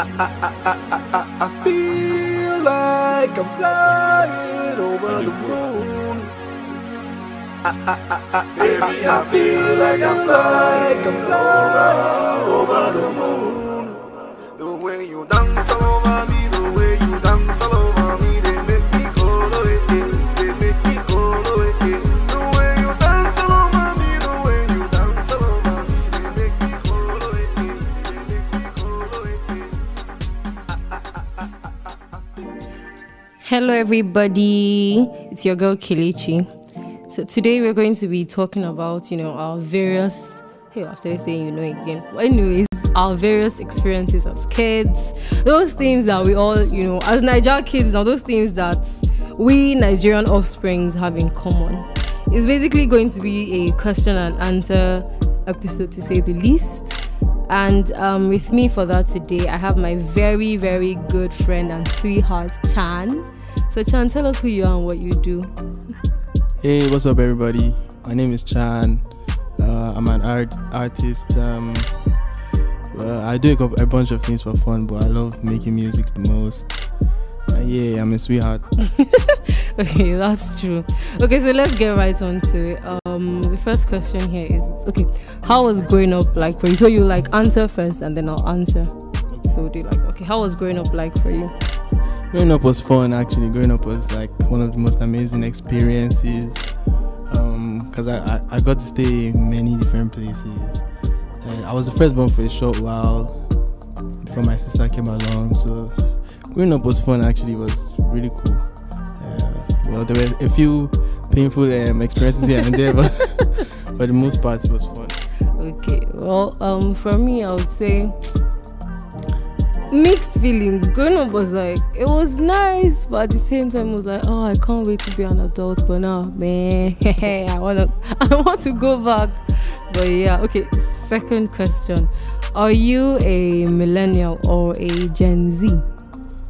I I, I, I, I feel like I'm flying over the moon. Baby, I feel like I'm flying, I'm flying over the moon. The way you dance all over Hello, everybody. It's your girl Kelechi. So today we're going to be talking about, you know, our various. Hey, I started saying you know again. But anyways, our various experiences as kids, those things that we all, you know, as Nigerian kids, now those things that we Nigerian offsprings have in common. It's basically going to be a question and answer episode, to say the least. And um, with me for that today, I have my very, very good friend and sweetheart, Chan. So, Chan, tell us who you are and what you do. Hey, what's up, everybody? My name is Chan. Uh, I'm an art artist. Um, well, I do a, bunch of things for fun, but I love making music the most. Uh, yeah, I'm a sweetheart. Okay, that's true. Okay, so let's get right on to it. Um, the first question here is okay, how was growing up like for you? So you like answer first and then I'll answer. So do like okay, how was growing up like for you? Growing up was fun, actually. Growing up was like one of the most amazing experiences. Because I, I, I got to stay in many different places. I was the first born for a short while before my sister came along. So growing up was fun, actually. It was really cool. Uh, well, there were a few painful um, experiences here and there, but for the most part, it was fun. Okay, well, um, for me, I would say mixed feelings. Growing up was like it was nice, but at the same time, it was like, oh, I can't wait to be an adult. But now, man, I wanna, I want to go back. But yeah, okay. Second question: Are you a millennial or a Gen Z?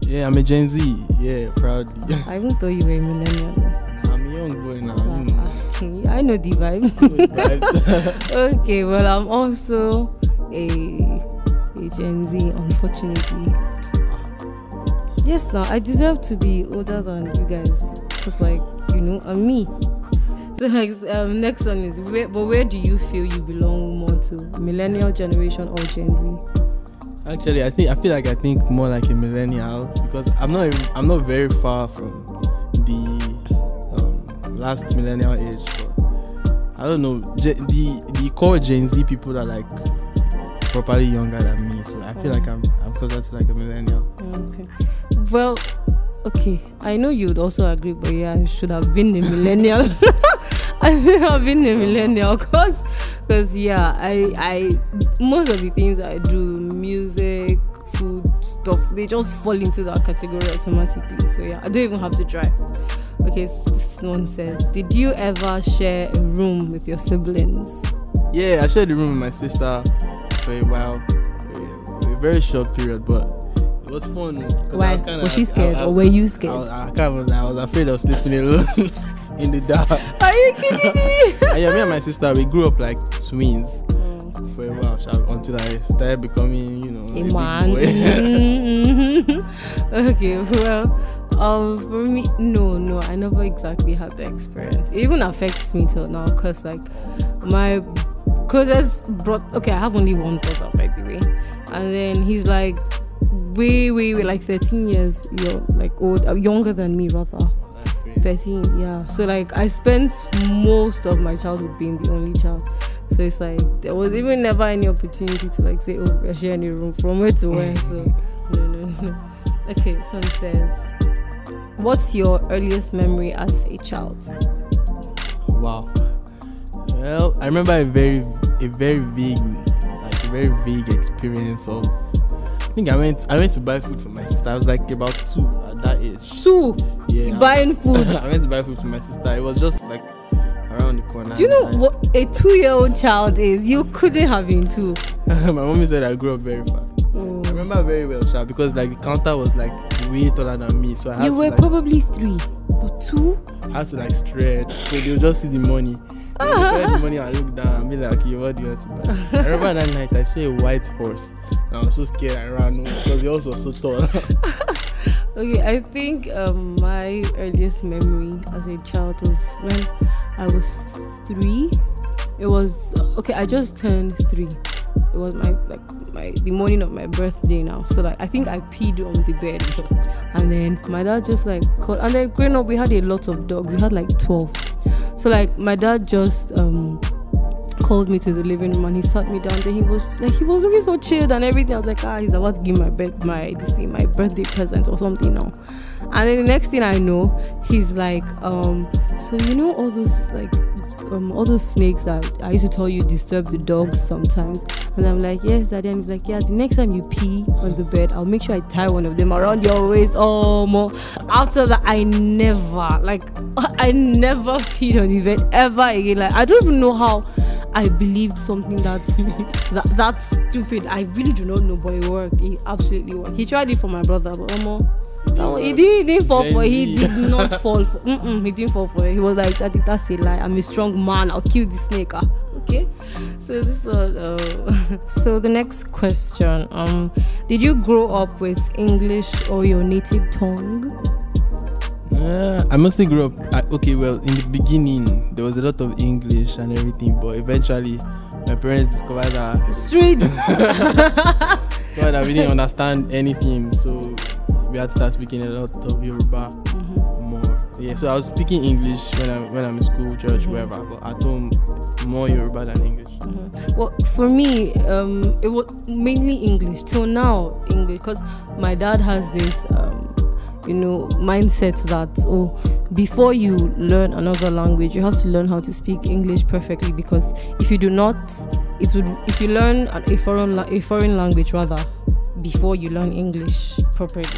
Yeah, I'm a Gen Z. Yeah, proudly. I even thought you were a millennial. I'm a young boy now. You know. I know the vibe. Okay, well, I'm also a a Gen Z, unfortunately. Yes, now I deserve to be older than you guys, cause like you know, I'm me. So um, next one is where, but where do you feel you belong more to, millennial generation or Gen Z? Actually, I think I feel like I think more like a millennial because I'm not I'm not very far from the um, last millennial age. But I don't know the the core Gen Z people are like properly younger than me, so I feel like I'm I'm closer to like a millennial. Okay. Well, okay. I know you'd also agree, but yeah, I should have been a millennial. I should have been a millennial, cause, cause yeah, I, I, most of the things I do, music, food stuff, they just fall into that category automatically. So yeah, I don't even have to try. Okay, this one says, did you ever share a room with your siblings? Yeah, I shared a room with my sister for a while, a, a very short period, but it was fun. I Why? kinda- Was she scared I- or were you I scared? was, I, can't lie, I was afraid of sleeping alone in the dark. Are you kidding me? and yeah, me and my sister, we grew up like twins Oh. for a while until I started becoming, you know, a big man. okay, well, um, for me, no, no, I never exactly had the experience. It even affects me till now, cause like my closest bro. Okay, I have only one brother, by the way, and then he's like way, way, way, like thirteen years, you're like old, uh, younger than me, rather. That's 13 yeah so like i spent most of my childhood being the only child so it's like there was even never any opportunity to like say oh we're sharing a room from where to where so no no no okay so son says what's your earliest memory as a child Wow. Well, I remember a very, a very vague, like a very vague experience of. I think I went, I went to buy food for my sister. I was like about two at that age. two Yeah. buying food I went to buy food for my sister. It was just like around the corner. do you know what a two-year-old child is you couldn't have been two my mommy said I grew up very fast. Oh. I remember very well, Sha, because like the counter was like way taller than me, so I had you to were like, probably three but two I had to like stretch. So they'll just see the money. Spend money and look down and be like, okay, what do you want to buy? I remember that night I saw a white horse. And I was so scared I ran because the horse was so tall. Okay, I think um, my earliest memory as a child was when I was three. It was okay. I just turned three. It was my like my the morning of my birthday now. So like I think I peed on the bed, and then my dad just like called. And then growing up, we had a lot of dogs. We had like twelve. So like my dad just um called me to the living room and he sat me down. Then he was like, he was looking so chilled and everything. I was like, ah, he's about to give my bed, my thing, my birthday present or something now. And then the next thing I know, he's like, um, so you know all those like um, all those snakes that I used to tell you disturb the dogs sometimes. And I'm like, yes, daddy. And he's like, yeah, the next time you pee on the bed, I'll make sure I tie one of them around your waist. Oh, more. After that, I never, like, I never peed on the bed ever again. Like, I don't even know how I believed something that that that's stupid. I really do not know, but it worked. It absolutely worked. He tried it for my brother, but um, no, he didn't, he didn't fall for it. He did not fall for he didn't fall for it. He was like, that, that's a lie. I'm a strong man. I'll kill the snake. Ah, okay. So this was uh, so the next question. Um did you grow up with English or your native tongue? Uh, I mostly grew up. I, okay, well, in the beginning, there was a lot of English and everything, but eventually, my parents discovered that, Street. discovered that we didn't understand anything, so we had to start speaking a lot of Yoruba more. Yeah, so I was speaking English when I when I'm in school, church, wherever, but at home, more Yoruba than English. Well, for me, um, it was mainly English till now. English, because my dad has this, um, you know, mindset that oh, before you learn another language, you have to learn how to speak English perfectly. Because if you do not, it would. If you learn a foreign a foreign language rather before you learn English properly,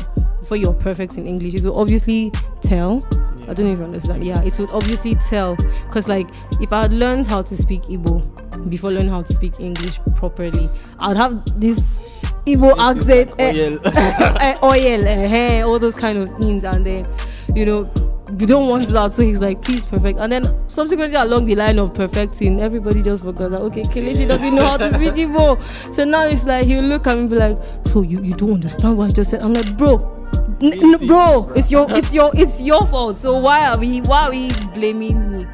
before you're perfect in English, it will obviously tell. I don't even understand. Yeah, it would obviously tell. Because, like, if I had learned how to speak Igbo before learning how to speak English properly, I'd have this Igbo accent, eh, Oil. eh, oil, eh, hair, all those kind of things. And then, you know, we don't want that. So he's like, please perfect. And then subsequently, along the line of perfecting, everybody just forgot that, okay, Kelechi doesn't know how to speak Igbo. So now it's like, he'll look at me and be like, so you, you don't understand what I just said? I'm like, bro. N- n- bro, it's your it's your it's your fault. So why are we why are we blaming me?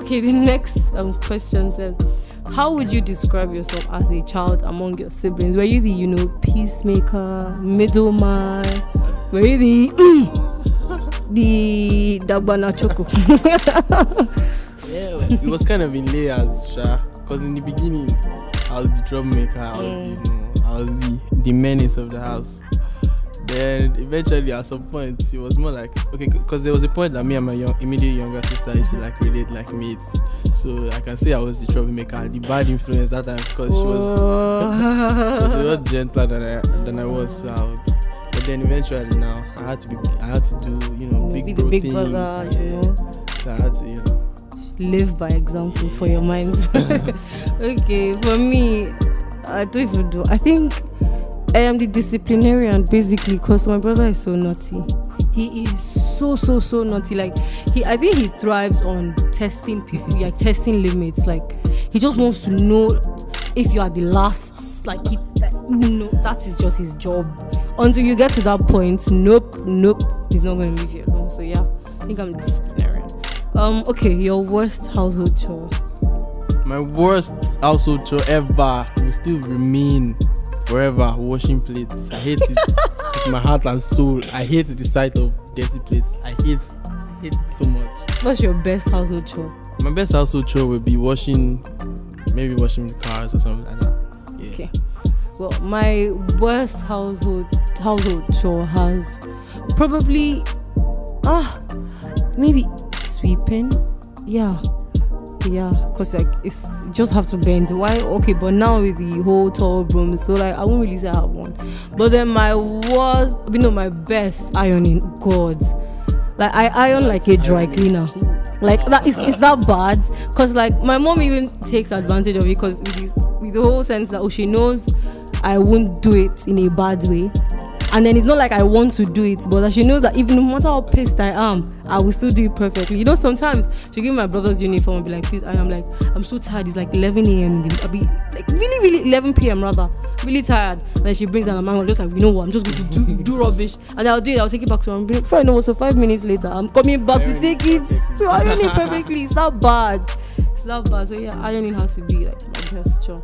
Okay, the next um, question says, how would you describe yourself as a child among your siblings? Were you the you know peacemaker, middleman? Were you the the Dagbana Choco? Yeah, well, it was kind of in layers, sha. Because in the beginning, I was the troublemaker. I was, Mm. you know, I was the, the menace of the house. Then eventually, at some point, it was more like okay, because there was a point that me and my young, immediate younger sister used to like relate like mates. So I can say I was the troublemaker, the bad influence that time because she was because oh. she Oh. was gentler than I than I was. So I would, but then eventually now I had to be I had to do you know big Be the big things, brother, you know. So I had to you know. live by example for your mind. okay, for me, I don't even do. I think I am the disciplinarian basically because my brother is so naughty. He is so so so naughty. Like he, I think he thrives on testing people, like testing limits. Like he just wants to know if you are the last. Like he, like, no, that is just his job. Until you get to that point, nope, nope, he's not going to leave you alone. So yeah, I think I'm disciplinarian. Um, okay, your worst household chore. My worst household chore ever will still remain forever washing plates. I hate it with my heart and soul. I hate the sight of dirty plates. I hate I hate it so much. What's your best household chore? My best household chore would be washing maybe washing the cars or something like that. Yeah. Okay. Well, my worst household household chore has probably ah maybe sweeping. Yeah. Yeah, cause like it's just have to bend. Why? Okay, but now with the whole tall broom, so like I won't really say I have one. But then my worst, you know, my best ironing. God, like I iron like a dry cleaner. Like that is is that bad? Cause like my mom even takes advantage of it. Cause with with the whole sense that oh she knows I won't do it in a bad way. And then it's not like I want to do it, but that she knows that even no matter how pissed I am, I will still do it perfectly. You know, sometimes she give my brother's uniform and be like, please, and I'm like, I'm so tired. It's like 11 a.m. I'll be like really, really 11 p.m. rather, really tired. And then she brings an amount, just like, you know what, I'm just going to do, do rubbish, and I'll do it. I'll take it back to her. Before I know, what, so five minutes later, I'm coming back to take it to iron it perfectly. It's not bad. It's not bad. So yeah, ironing has to be like my gesture.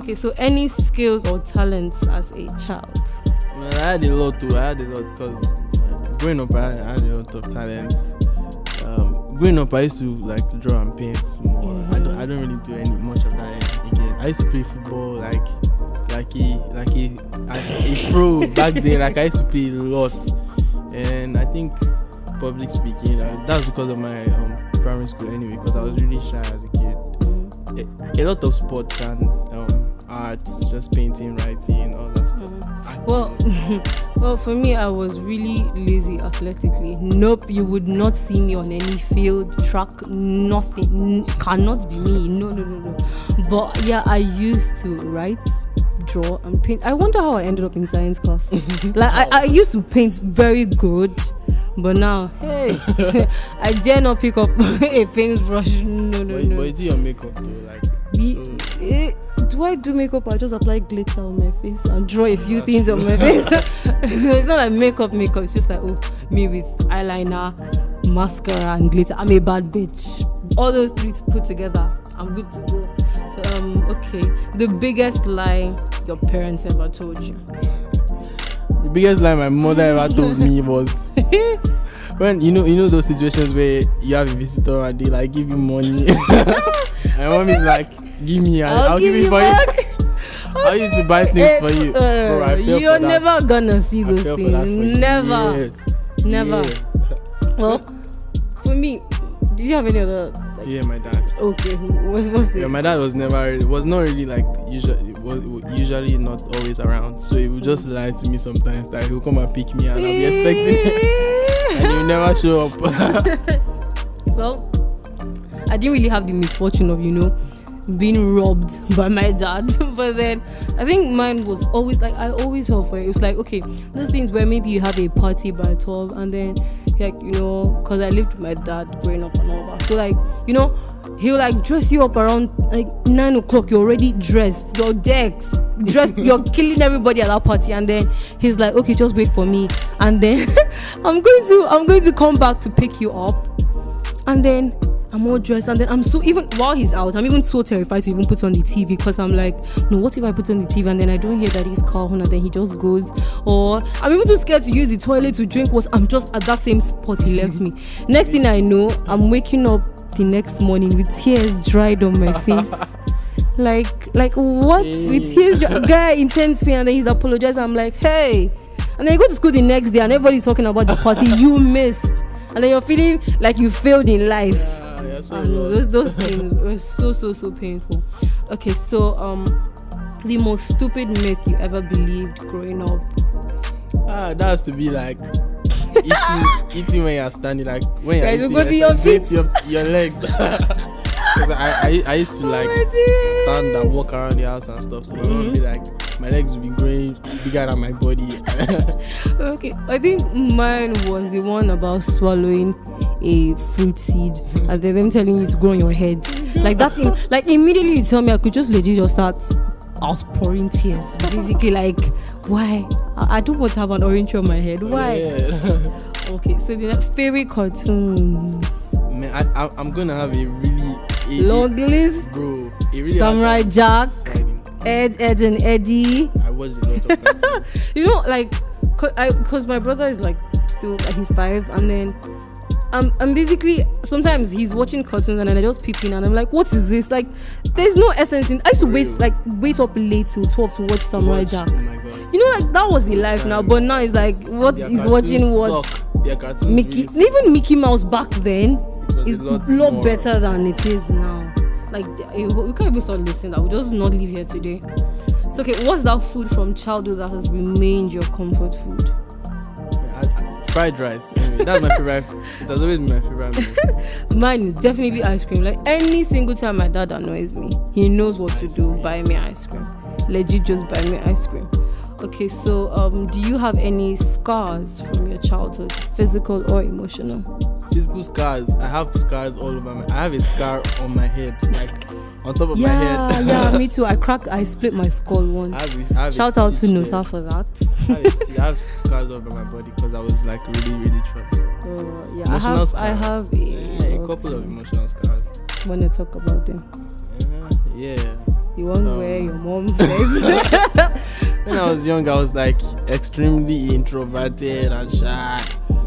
Okay, so any skills or talents as a child? Well, I had a lot too. I had a lot because growing up, I, I had a lot of talents. Um, growing up, I used to like draw and paint more. I don't, I don't really do any much of that again. I used to play football like, like a, like a, a, a pro back then. Like I used to play a lot, and I think public speaking. Uh, that's because of my um, primary school anyway. Because I was really shy as a kid. A, a lot of sports and um, arts, just painting, writing, all that stuff. Mm. Well, well, for me, I was really lazy athletically. Nope, you would not see me on any field, track, nothing. N- cannot be me. No, no, no, no. But yeah, I used to write, draw, and paint. I wonder how I ended up in science class. like, I, I used to paint very good. But now, hey, I dare not pick up a paintbrush. No, no, but, no. but you do your makeup though, like so. Do I do makeup? I just apply glitter on my face and draw a few things on my face. it's not like makeup, makeup. It's just like oh, me with eyeliner, mascara, and glitter. I'm a bad bitch. All those three put together, I'm good to go. So, um, okay. The biggest lie your parents ever told you. The biggest lie my mother ever told me was when you know you know those situations where you have a visitor and they like give you money. my mom is like, give me, I'll, I'll give, it for you. I used to buy things Eh, for you. uh, Bro, you're never gonna see those fell for for things. Never. years. Never. Years. Well, for me, did you have any other? Like, Yeah, my dad. Okay, what's what's Yeah, my dad was never was not really like usually was usually not always around. So he would just lie to me sometimes that he would come and pick me and I'll be expecting it, and he would never show up. well, I didn't really have the misfortune of, you know, being robbed by my dad. but then I think mine was always like, I always fell for it. It was like, okay, those things where maybe you have a party by 12 and then, like, you know, because I lived with my dad growing up and all that. So, like, you know, he'll like dress you up around like nine o'clock. You're already dressed, you're decked, dressed, you're killing everybody at that party. And then he's like, okay, just wait for me. And then I'm going to, I'm going to come back to pick you up and then I'm all dressed, and then I'm so even while he's out, I'm even so terrified to even put on the TV because I'm like, no, what if I put on the TV and then I don't hear that he's calling and then he just goes, or I'm even too scared to use the toilet to drink. Was I'm just at that same spot he left me. Next thing I know, I'm waking up the next morning with tears dried on my face. Like, like what? With tears, dri- guy intense pain, and then he's apologizing. I'm like, hey, and then you go to school the next day, and everybody's talking about the party you missed, and then you're feeling like you failed in life. Yeah, so I know those those things were so so so painful. Okay, so um, the most stupid myth you ever believed growing up. Ah, that has to be like eating, eating when you're standing, like when you're eating, go to you your feet. your, your legs. Because I, I, I used to like Oh stand and walk around the house and stuff. So my mom would be like, my legs would be growing bigger than my body. Okay, I think mine was the one about swallowing a fruit seed and then them telling you to grow on your head. Like that thing, like immediately you tell me I could just legit just start outpouring tears. Basically, like, why? I, I don't want to have an orange on my head. Why? Yes. Okay, so the favorite cartoons. Man, I, I, I'm gonna have a really a, Long list. bro. A really Samurai Jack, exciting. Ed, Edd n Eddy. I watched a lot of you know like because my brother is like still like he's five and then I'm, I'm basically sometimes he's watching cartoons and then I just peep in and I'm like, what is this? Like, there's no essence in. I used to wait like wait up late till twelve to watch Samurai Jack. Oh. You know, like that was the life now, but now it's like what Their is watching what Suck. Their cartoons Mickey, really even Mickey Mouse back then is a lot lot, better than it is now. Like you can't even start listening. I will just not live here today. So okay, what's that food from childhood that has remained your comfort food? Fried rice. Anyway, that's my favorite. It has always been my favorite meal. Mine is definitely ice cream. Like any single time my dad annoys me, he knows what to do. Buy me ice cream. Legit, just buy me ice cream. Okay, so um, do you have any scars from your childhood, physical or emotional? Physical scars. I have scars all over my. I have a scar on my head, like on top of my Yeah, head. yeah, me too. I cracked, I split my skull I once. have, a- I have Shout out to there. for that. I have, I have scars all over my body because I was like really, really troubled. Oh, yeah, I have, scars. I have a, yeah, a couple of emotional scars. Want to talk about them? Uh, yeah. The one Um, where your mom says, when I was young, I was like extremely introverted and shy.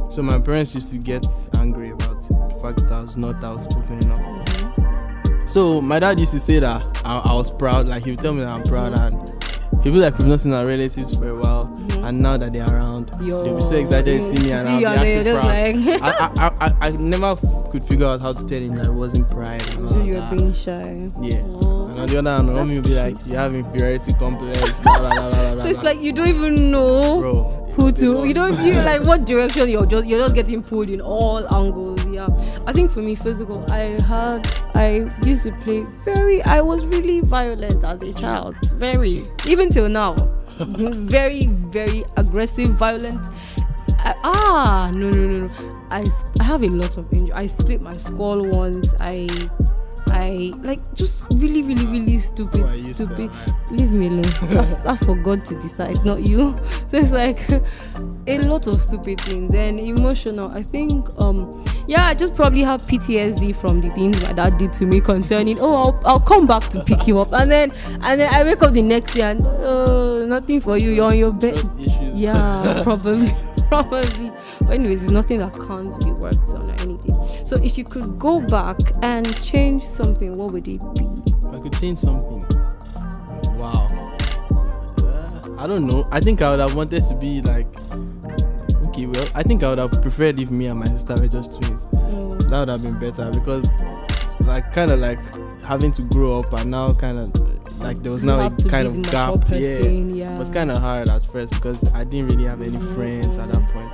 So my parents used to get angry about the fact that I was not outspoken enough. So my dad used to say that I, I was proud. Like he would tell me that I'm proud, and he'd be like, we've not seen our relatives for a while, mm-hmm. and now that they're around, they'll be so excited to see me, and I'll be actually proud. like, I, I, I, I never could figure out how to tell him that it wasn't and all you're that. being shy. Yeah. Oh. And on the other hand, my will be like, you have inferiority complex, blah, blah, blah, So it's like you don't even know bro, who to. You don't. You like what direction you're just. You're just getting pulled in all angles. Yeah. I think for me, physical. I had. I used to play very. I was really violent as a child. Very. Even till now. very, very aggressive, violent. I, ah, no, no, no, no. I, I have a lot of injury. I split my skull once. I, Like just really, really, really stupid, you, stupid. Leave me alone. That's that's for God to decide, not you. So it's like a lot of stupid things. Then emotional. I think um yeah, I just probably have PTSD from the things my dad did to me concerning. Oh, I'll, I'll come back to pick you up, and then and then I wake up the next day and oh, nothing for you. You're on your bed. Yeah, probably, probably. But anyways, it's nothing that can't be worked on or anything. So if you could go back and change something, what would it be? I could change something. Wow. Uh, I don't know. I think I would have wanted to be like. Okay, well, I think I would have preferred if me and my sister were just twins. No. That would have been better because, like, kind of like having to grow up and now kind of like there was You now a kind of gap. Yeah. person, yeah. It was kind of hard at first because I didn't really have any friends at that point.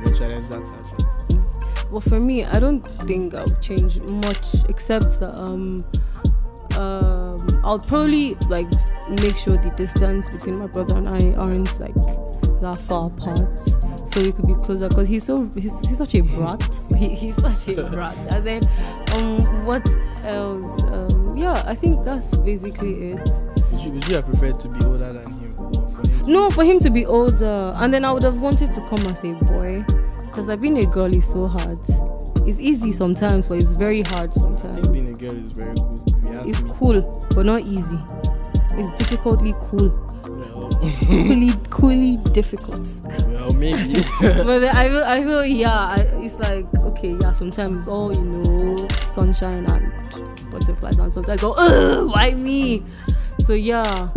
Eventually, I just had to adjust. Well, for me, I don't think I'll change much except that um, um, I'll probably like make sure the distance between my brother and I aren't like that far apart, so we could be closer. Cause he's so he's, he's such a brat. He, he's such a brat. And then um, what else? Um, yeah, I think that's basically it. Would you, would you have preferred to be older than him for him? No, for him to be older, and then I would have wanted to come as a boy, because I've been a girl is so hard. It's easy sometimes, but it's very hard I think being a girl is very cool. If you ask It's me. cool, but not easy. It's difficultly cool, Well, coolly, coolly difficult. well, maybe. but I feel, I feel, yeah, I, it's like okay, yeah. Sometimes it's all you know, sunshine and butterflies, and sometimes oh, Ugh, why me? So yeah,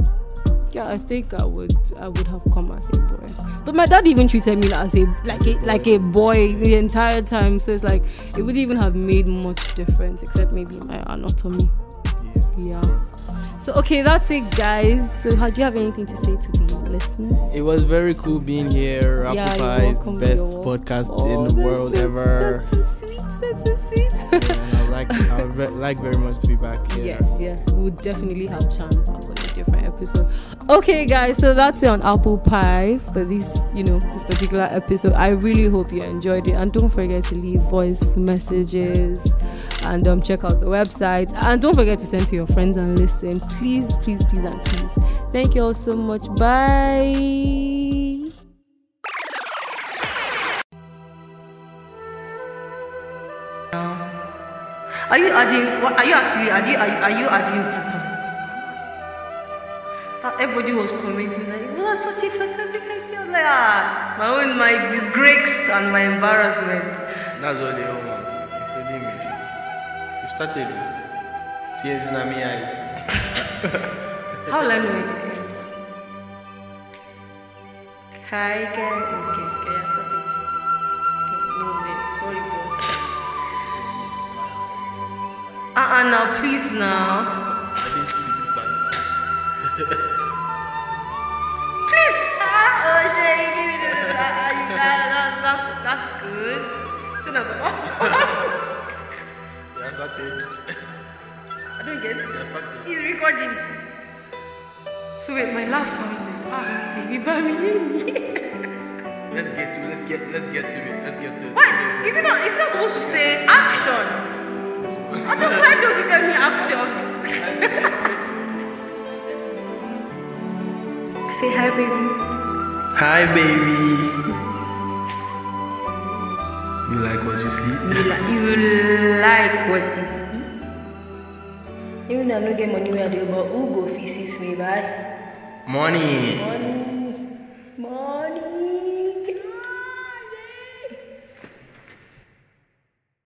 yeah. I think I would, I would have come as a boy. But my dad even treated me as a like a like a boy the entire time. So it's like it wouldn't even have made much difference, except maybe my anatomy. yeah. Yeah. So okay, that's it, guys. So, how do you have anything to say to the listeners? It was very cool being here. Apple Yeah, you're Pie is the best you're podcast Oh, in the world so- ever. That's so sweet. That's so sweet. I like I would like very much to be back here. Yes, yes. We would definitely have Charm back on a different episode. Okay, guys, so that's it on Apple Pie for this, you know, this particular episode. I really hope you enjoyed it. And don't forget to leave voice messages and um, check out the website. And don't forget to send to your friends and listen. Please, please, please, and please. Thank you all so much. Bye. Are you adding? what- Are you actually? adding? Are you, are you adding purpose? That everybody was commenting like, "Well, that's such a fantastic idea!" I'm Like, ah, my own, my disgrace and my embarrassment. That's what they all want, including me. You started with tears in my eyes. How will I know it? Hi, guys. Okay, okay, I started. Okay, no, wait, sorry, boss. Uh, uh, now, please, now. Please. Ah, oh, shit, give me the. Ah, that, that, that's, that's good. So now, Yeah, started. Don't get it. He's recording. So wait, my laugh sounds like Ah, baby, baby. Let's get to it. Let's get let's get to it. Let's get to it. What? Is it not? It's not supposed to say action. I don't. Why don't you tell me action? say hi, baby. Hi, baby. You like what you see? You, li- you like what you see? Even though I don't get money where I do, but who go fix this way, bye? Money, money.